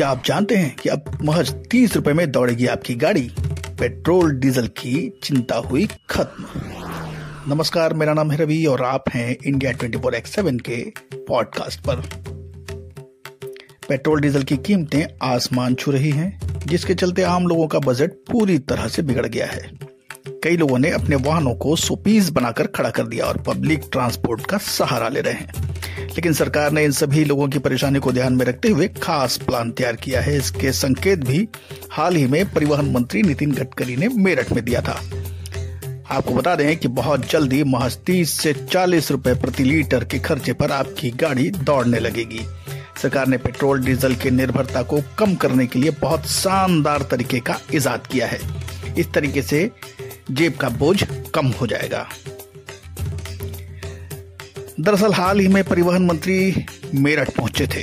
क्या आप जानते हैं कि अब महज तीस रुपए में दौड़ेगी आपकी गाड़ी? पेट्रोल, डीजल की चिंता हुई खत्म। नमस्कार, मेरा नाम है रवि और आप हैं India twenty four X seven के पॉडकास्ट पर। पेट्रोल, डीजल की कीमतें आसमान छू रही हैं, जिसके चलते आम लोगों का बजट पूरी तरह से बिगड़ गया है। कई लोगों ने अपने वाहनों को सोपीस बनाकर खड़ा कर दिया और पब्लिक ट्रांसपोर्ट का सहारा ले रहे हैं। लेकिन सरकार ने इन सभी लोगों की परेशानी को ध्यान में रखते हुए खास प्लान तैयार किया है। इसके संकेत भी हाल ही में परिवहन मंत्री नितिन गडकरी ने मेरठ में दिया था। आपको बता दें कि बहुत जल्दी महज तीस से चालीस रुपए प्रति लीटर के खर्चे पर आपकी गाड़ी दौड़ने लगेगी। सरकार ने पेट्रोल, डीजल की निर्भरता को कम करने के लिए बहुत शानदार तरीके का इजाद किया है। इस तरीके से जेब का बोझ कम हो जाएगा। दरअसल हाल ही में परिवहन मंत्री मेरठ पहुँचे थे।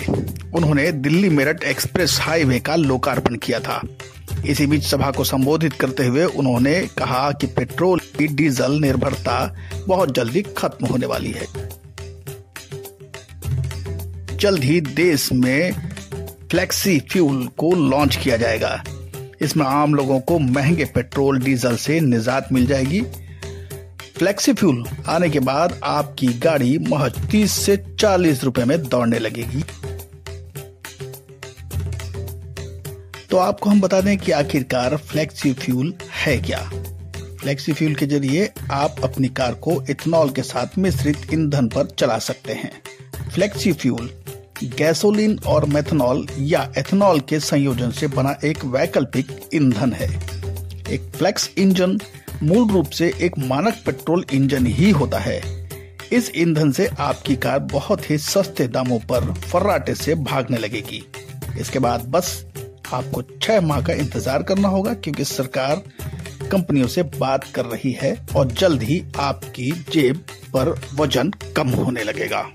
उन्होंने दिल्ली मेरठ एक्सप्रेस हाईवे का लोकार्पण किया था। इसी बीच सभा को संबोधित करते हुए उन्होंने कहा कि पेट्रोल की डीजल निर्भरता बहुत जल्दी खत्म होने वाली है। जल्द ही देश में फ्लेक्सी फ्यूल को लॉन्च किया जाएगा। इसमें आम लोगों को महँगे पेट्रोल, डीजल से निजात मिल जाएगी। फ्लेक्सी फ्यूल आने के बाद आपकी गाड़ी महज तीस से चालीस रुपए में दौड़ने लगेगी। तो आपको हम बता दें कि आखिरकार फ्लेक्सी फ्यूल है क्या? फ्लेक्सी फ्यूल के ज़रिए आप अपनी कार को इथेनॉल के साथ मिश्रित ईंधन पर चला सकते हैं। फ्लेक्सी फ्यूल गैसोलीन और मेथनॉल या एथेनॉल के संयोजन से बना एक वैकल्पिक ईंधन है। एक फ्लेक्स इंजन मूल रूप से एक मानक पेट्रोल इंजन ही होता है। इस ईंधन से आपकी कार बहुत ही सस्ते दामों पर फर्राटे से भागने लगेगी। इसके बाद बस, आपको छह माह का इंतज़ार करना होगा क्योंकि सरकार कंपनियों से बात कर रही है और जल्द ही आपकी जेब पर वज़न कम होने लगेगा।